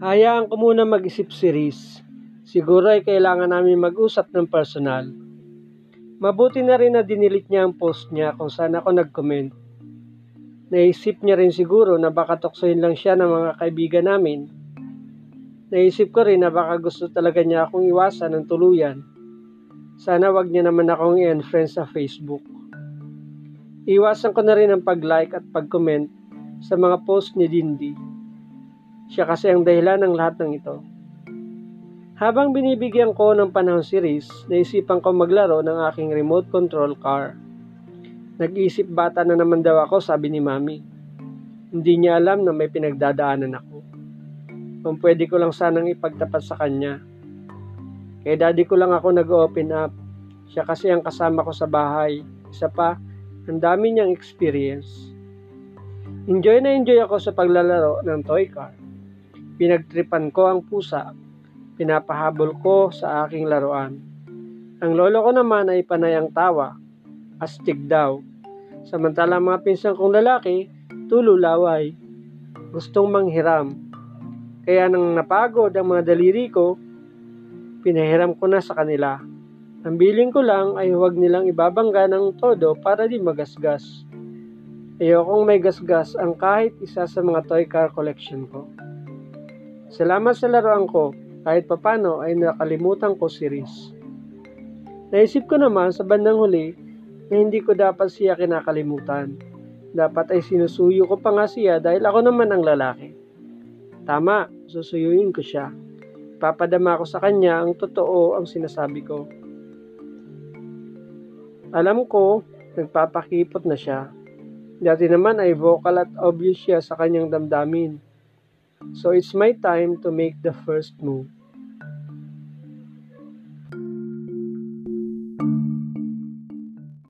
Hayaan ko muna mag-isip si Riz. Siguro ay kailangan namin mag-usap ng personal. Mabuti na rin na dinilit niya ang post niya kung saan ako nag-comment. Naisip niya rin siguro na baka tuksohin lang siya ng mga kaibigan namin. Naisip ko rin na baka gusto talaga niya akong iwasan ng tuluyan. Sana wag niya naman akong i-unfriend sa Facebook. Iwasan ko na rin ang pag-like at pag-comment sa mga post ni Dindy. Siya kasi ang dahilan ng lahat ng ito. Habang binibigyan ko ng panahon si Riz, naisipan ko maglaro ng aking remote control car. Nag-isip bata na naman daw ako, sabi ni Mami. Hindi niya alam na may pinagdadaanan ako. Kung pwede ko lang sanang ipagtapat sa kanya. Kay daddy ko lang ako nag-open up. Siya kasi ang kasama ko sa bahay. Isa pa, ang dami niyang experience. Enjoy na enjoy ako sa paglalaro ng toy car. Pinagtripan ko ang pusa. Pinapahabol ko sa aking laruan. Ang lolo ko naman ay panayang tawa. Astig daw. Samantala mga pinsan kong lalaki, tululaway. Gustong manghiram. Kaya nang napagod ang mga daliri ko, pinahiram ko na sa kanila. Ang biling ko lang ay huwag nilang ibabangga ng todo para di magasgas. Ayokong may gasgas ang kahit isa sa mga toy car collection ko. Salamat sa laruan ko, kahit papano ay nakalimutan ko si Riz. Naisip ko naman sa bandang huli na hindi ko dapat siya kinakalimutan. Dapat ay sinusuyo ko pa nga siya dahil ako naman ang lalaki. Tama, susuyuin ko siya. Papadama ko sa kanya ang totoo ang sinasabi ko. Alam ko, nagpapakipot na siya. Dati naman ay vocal at obvious siya sa kanyang damdamin. So it's my time to make the first move.